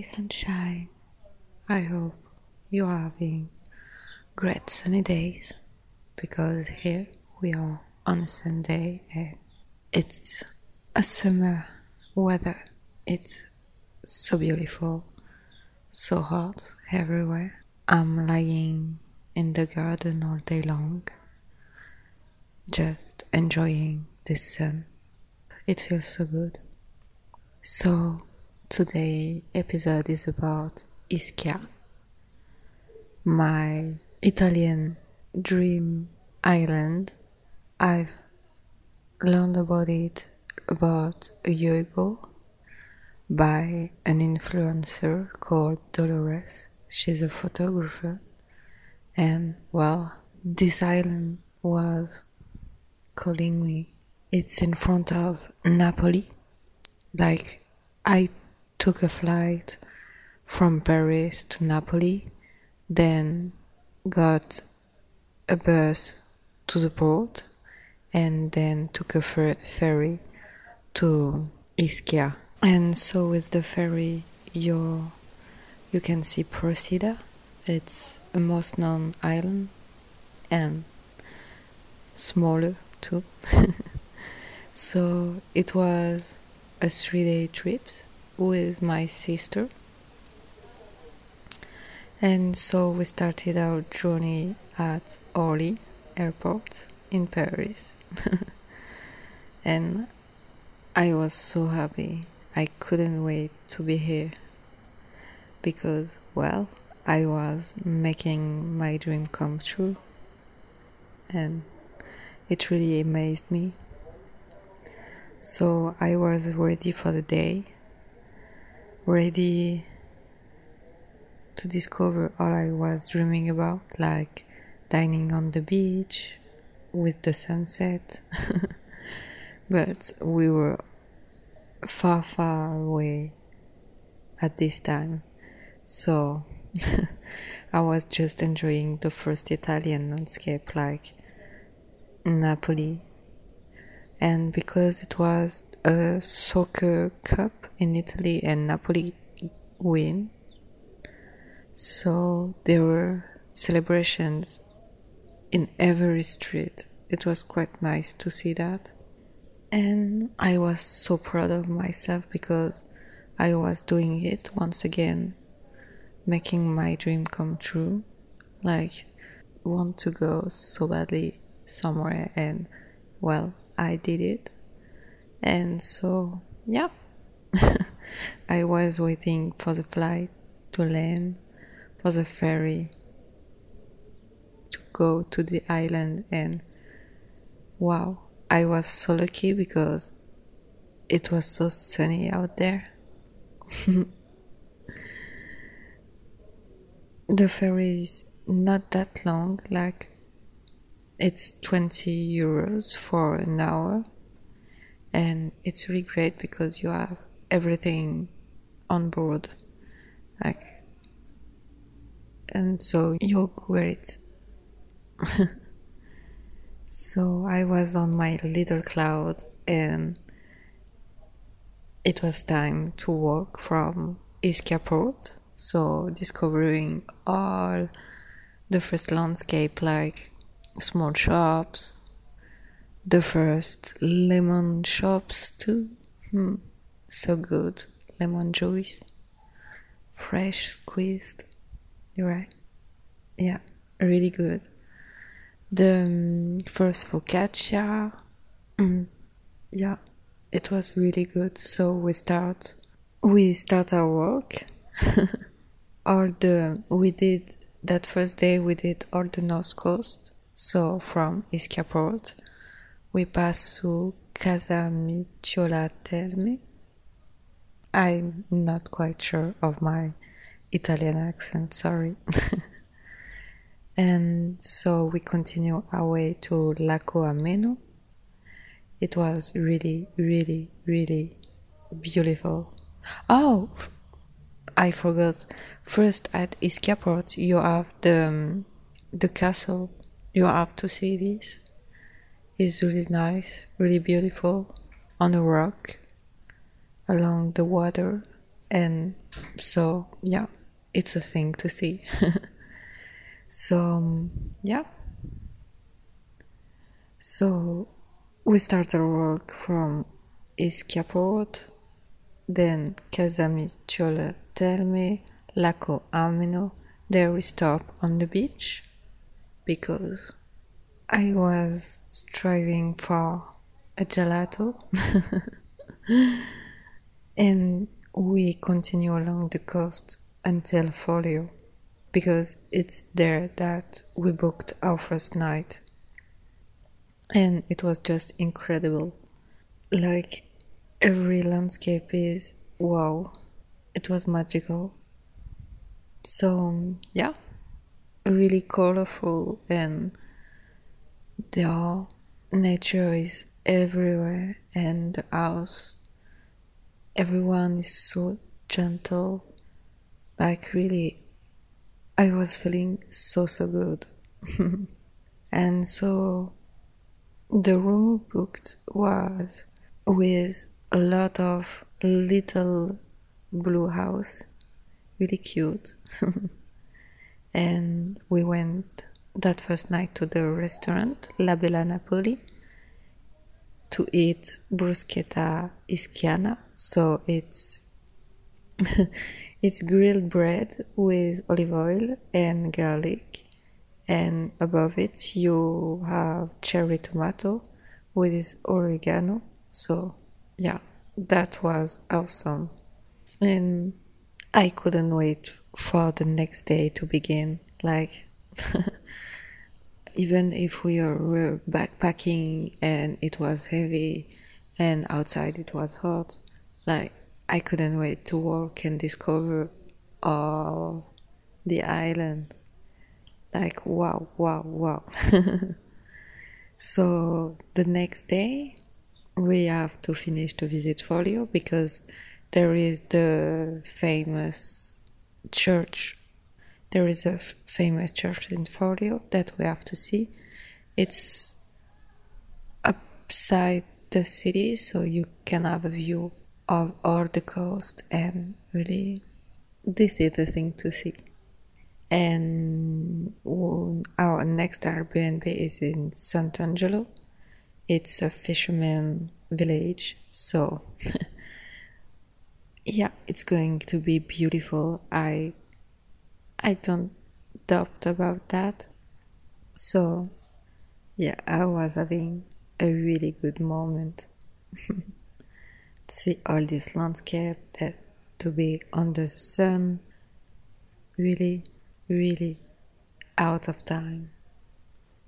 Hi, sunshine. I hope you are having great sunny days because here we are on a Sunday and it's a summer weather. It's so beautiful, so hot everywhere. I'm lying in the garden all day long, just enjoying the sun. It feels so good. So, today episode is about Ischia, my Italian dream island. I've learned about it about a year ago by an influencer called Dolores. She's a photographer, and well, this island was calling me. It's in front of Napoli. Like, I took a flight from Paris to Napoli, then got a bus to the port, and then took a fer- ferry to Ischia. And so with the ferry, you you can see Procida. It's a most known island and smaller too. so it was a three day trip with my sister. And so we started our journey at Orly airport in Paris. and I was so happy. I couldn't wait to be here because, well, I was making my dream come true. And it really amazed me. So I was ready for the day, ready to discover all I was dreaming about, like dining on the beach with the sunset. but we were far, far away at this time. So I was just enjoying the first Italian landscape, like Napoli and because it was a soccer cup in Italy and Napoli win, so there were celebrations in every street. It was quite nice to see that. And I was so proud of myself because I was doing it once again, making my dream come true. Like, want to go so badly somewhere, and well, I did it. And so, yeah, I was waiting for the flight to land, for the ferry to go to the island, and wow, I was so lucky because it was so sunny out there. the ferry is not that long, like it's 20 euros for an hour and it's really great because you have everything on board. Like and so you're great. So i was on my little cloud and it was time to walk from ischia port. So discovering all the first landscape like small shops, the first lemon shops too. Hmm, so good. Lemon juice, fresh squeezed. You're right. Yeah, really good. The um, first focaccia. Mm, yeah, it was really good. So we start. We start our work. all the we did that first day. We did all the north coast so from Ischia Port, we pass through Casamicciola Terme. I'm not quite sure of my Italian accent, sorry. and so we continue our way to Lacco Ameno. It was really, really, really beautiful. Oh, I forgot. First at Ischia Port, you have the um, the castle you have to see this. It's really nice, really beautiful on a rock along the water and so yeah it's a thing to see so um, yeah so we start our work from Ischia Port, then Casamicciola Terme, Lacco Ameno. There we stop on the beach because I was striving for a gelato. And we continue along the coast until Forio because it's there that we booked our first night. And it was just incredible. Like every landscape is wow it was magical. So yeah really colorful and the nature is everywhere and the house everyone is so gentle. Like really i was feeling so so good. And so the room booked was with a lot of little blue house really cute. And we went that first night to the restaurant La Bella Napoli to eat bruschetta ischiana. So it's it's grilled bread with olive oil and garlic, and above it you have cherry tomato with oregano. So yeah, that was awesome, and I couldn't wait for the next day to begin. Like even if we were backpacking and it was heavy and outside it was hot, like I couldn't wait to walk and discover all the island. Like wow, wow, wow. so the next day we have to finish to visit Forio because there is the famous church there is a f- famous church in Forio that we have to see. It's upside the city, so you can have a view of all the coast, and really, this is the thing to see. And our next Airbnb is in Sant'Angelo. It's a fisherman village, so yeah, it's going to be beautiful. I I don't doubt about that. So, yeah, I was having a really good moment. See all this landscape, that to be under the sun, really, really out of time,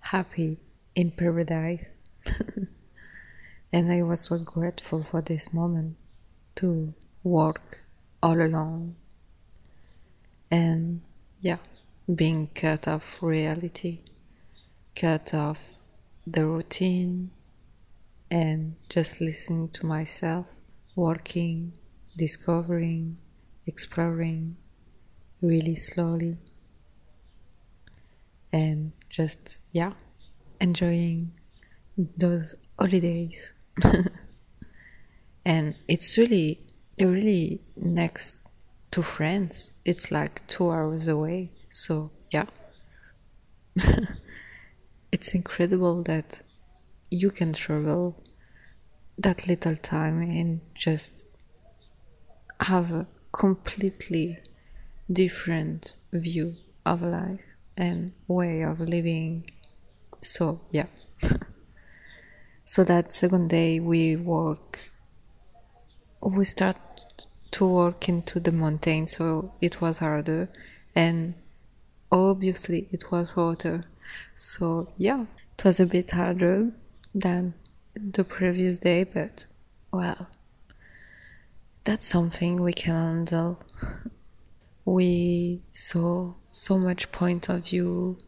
happy in paradise. and I was so grateful for this moment to work all alone and yeah, being cut off reality, cut off the routine, and just listening to myself, working, discovering, exploring really slowly, and just, yeah, enjoying those holidays. and it's really, really next to France. It's like two hours away. So, yeah. it's incredible that you can travel that little time and just have a completely different view of life and way of living. So, yeah. so that second day we work, we start to walk into the mountain, so it was harder, and obviously it was hotter. So, yeah, it was a bit harder than the previous day, but well, that's something we can handle. we saw so much point of view,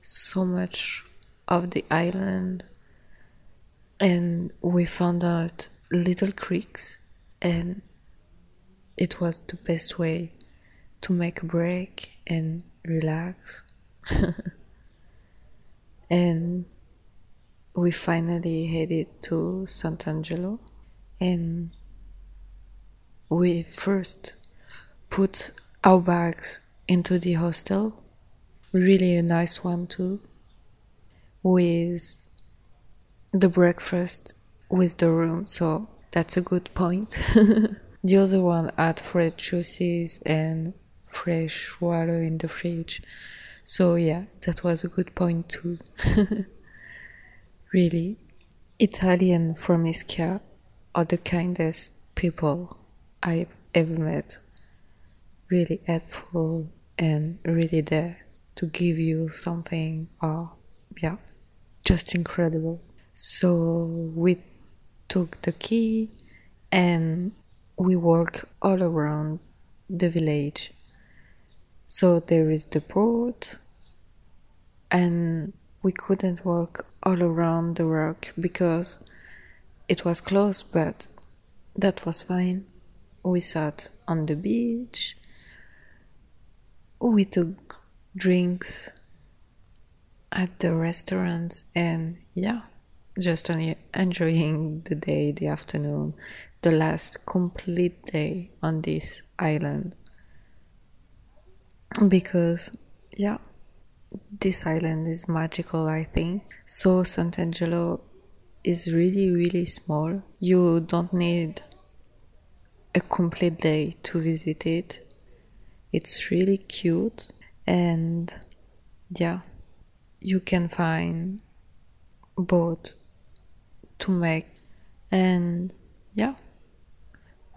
so much of the island, and we found out little creeks and it was the best way to make a break and relax. and we finally headed to Sant'Angelo and we first put our bags into the hostel. Really a nice one too. With the breakfast with the room, so that's a good point. the other one had fresh juices and fresh water in the fridge. So yeah, that was a good point too. really. Italian from Ischia are the kindest people I've ever met. Really helpful and really there to give you something or yeah, just incredible. So we took the key and we walk all around the village. So there is the port and we couldn't walk all around the rock because it was closed, but that was fine. We sat on the beach, we took drinks at the restaurants, and yeah, just enjoying the day, the afternoon, the last complete day on this island. Because, yeah, this island is magical, I think. So, Sant'Angelo is really, really small. You don't need a complete day to visit it. It's really cute, and yeah, you can find both to make, and yeah,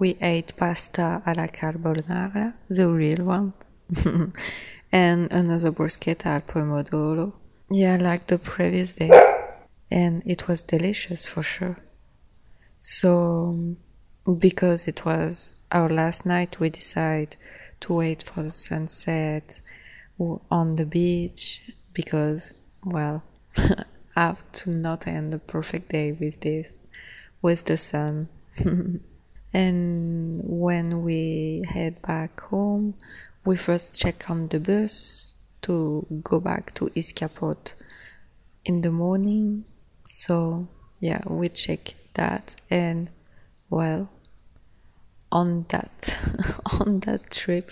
we ate pasta alla carbonara, the real one. and another bruschetta al pomodoro. Yeah, like the previous day. And it was delicious for sure. So, because it was our last night, we decided to wait for the sunset on the beach because, well, I have to not end the perfect day with this, with the sun. and when we head back home, we first check on the bus to go back to Ischia in the morning. So yeah, we check that and well on that on that trip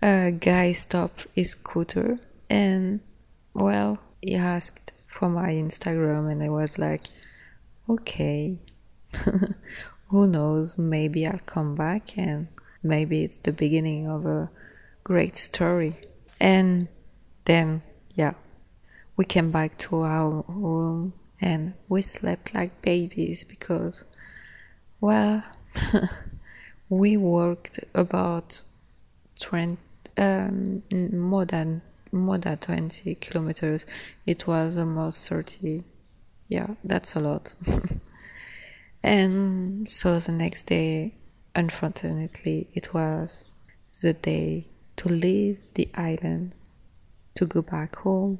a guy stopped his scooter and well he asked for my Instagram and I was like okay who knows maybe I'll come back and maybe it's the beginning of a great story. And then, yeah, we came back to our room and we slept like babies because, well, we worked about 20, um, more than more than 20 kilometers. It was almost 30. Yeah, that's a lot. and so the next day, unfortunately, it was the day to leave the island to go back home.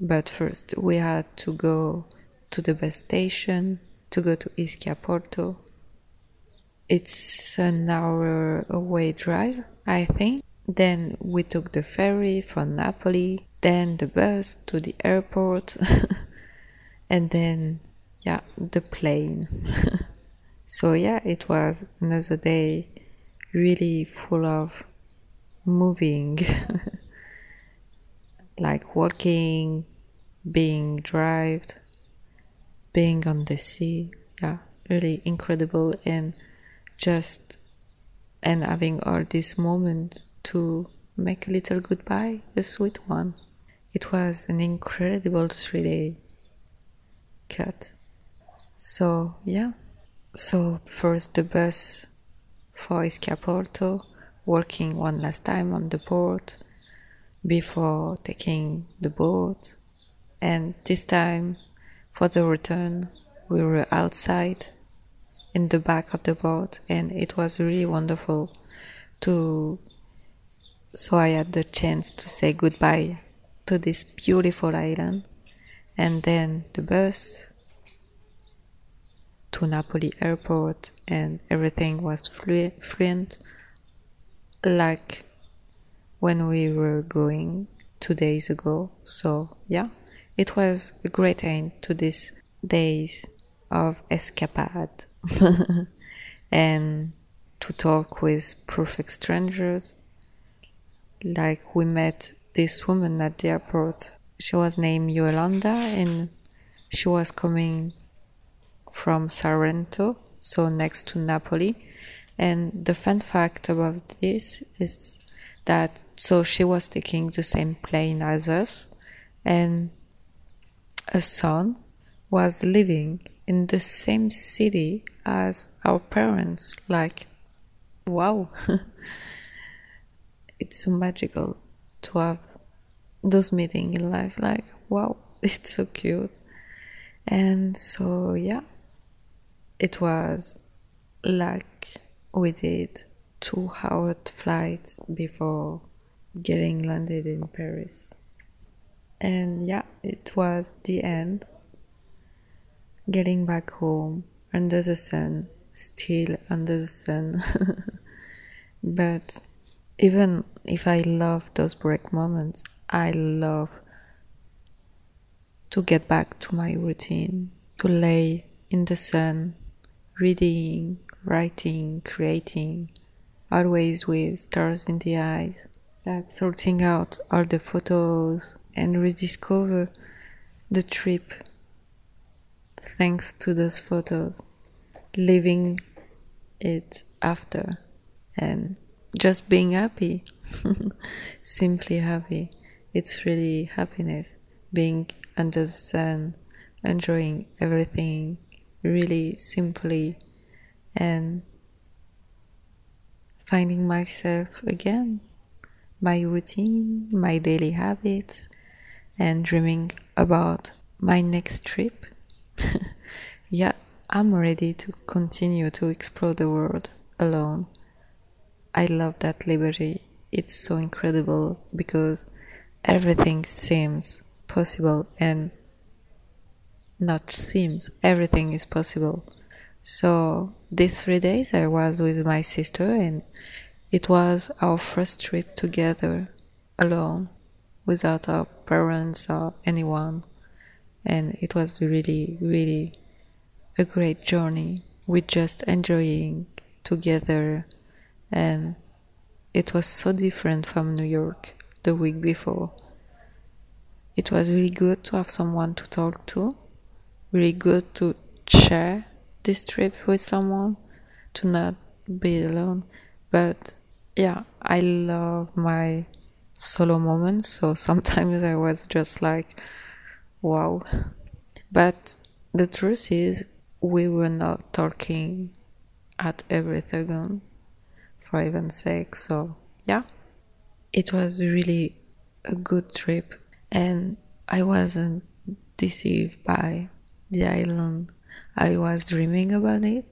But first, we had to go to the bus station to go to Ischia Porto. It's an hour away drive, I think. Then we took the ferry from Napoli, then the bus to the airport, and then, yeah, the plane. so, yeah, it was another day really full of moving, like walking, being drived, being on the sea. Yeah, really incredible and just and having all this moment to make a little goodbye, a sweet one. It was an incredible three day cut. So yeah. So first the bus for Ischia Porto working one last time on the port before taking the boat. And this time, for the return, we were outside in the back of the boat, and it was really wonderful to. So I had the chance to say goodbye to this beautiful island, and then the bus to Napoli airport, and everything was fluent like when we were going two days ago. So, yeah, it was a great end to these days of escapade. and to talk with perfect strangers. Like we met this woman at the airport. She was named Yolanda and she was coming from Sorrento, so next to Napoli. And the fun fact about this is that so she was taking the same plane as us, and a son was living in the same city as our parents. Like, wow, it's so magical to have those meetings in life. Like, wow, it's so cute. And so, yeah, it was like we did two hour flights before getting landed in Paris. And yeah, it was the end. Getting back home under the sun, still under the sun. but even if I love those break moments, I love to get back to my routine, to lay in the sun, reading, writing, creating, always with stars in the eyes, like sorting out all the photos and rediscover the trip thanks to those photos, living it after and just being happy, simply happy. It's really happiness, being under the sun, enjoying everything really simply and finding myself again, my routine, my daily habits, and dreaming about my next trip. yeah, I'm ready to continue to explore the world alone. I love that liberty. It's so incredible because everything seems possible and not seems, everything is possible. So these three days I was with my sister and it was our first trip together alone without our parents or anyone. And it was really really a great journey. We just enjoying together. And it was so different from New York the week before. It was really good to have someone to talk to really good to share this trip with someone to not be alone. But yeah i love my solo moments so sometimes i was just like wow. But the truth is we were not talking at every second for even sake so yeah. It was really a good trip and i wasn't deceived by the island. I was dreaming about it.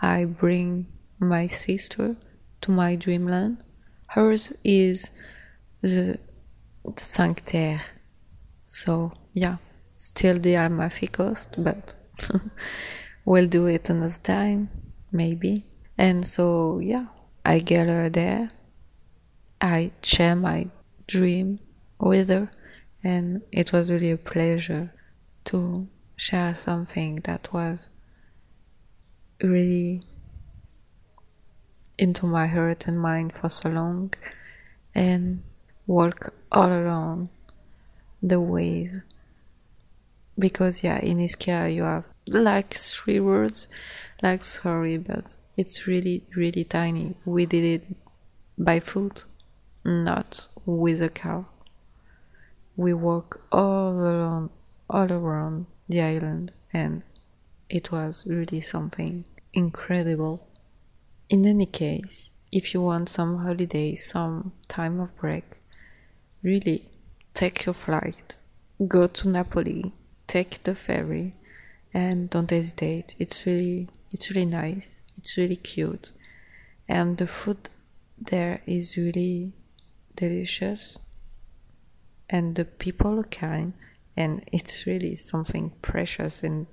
I bring my sister to my dreamland. Hers is the, Cinque. So, yeah, still the Amalfi Coast, but we'll do it another time, maybe. And so, yeah, I get her there. I share my dream with her, and it was really a pleasure to share something that was really into my heart and mind for so long and walk all along the ways. Because yeah in Ischia you have like three words like sorry but it's really really tiny. We did it by foot not with a car we walk all along all around the island and it was really something incredible. In any case, if you want some holiday, some time of break, really take your flight, go to Napoli, take the ferry, and don't hesitate. It's really, it's really nice. It's really cute, and the food there is really delicious, and the people are kind and it's really something precious in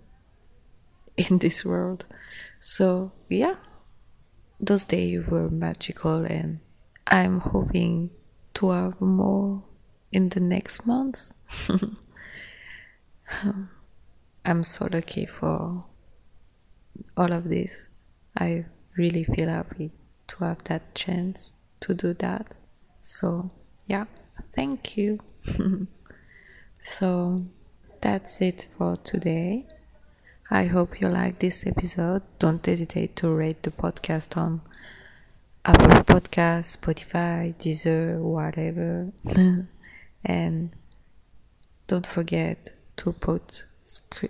in this world. So yeah. Those days were magical and i'm hoping to have more in the next months. I'm so lucky for all of this. I really feel happy to have that chance to do that. So, yeah, thank you. so, that's it for today. I hope you like this episode. Don't hesitate to rate the podcast on Apple Podcast, Spotify, Deezer, whatever. and don't forget to put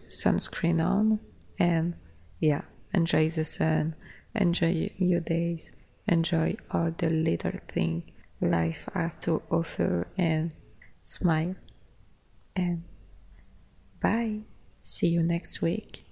sunscreen on and yeah, enjoy the sun, enjoy your days, enjoy all the little thing life has to offer and smile and bye. See you next week.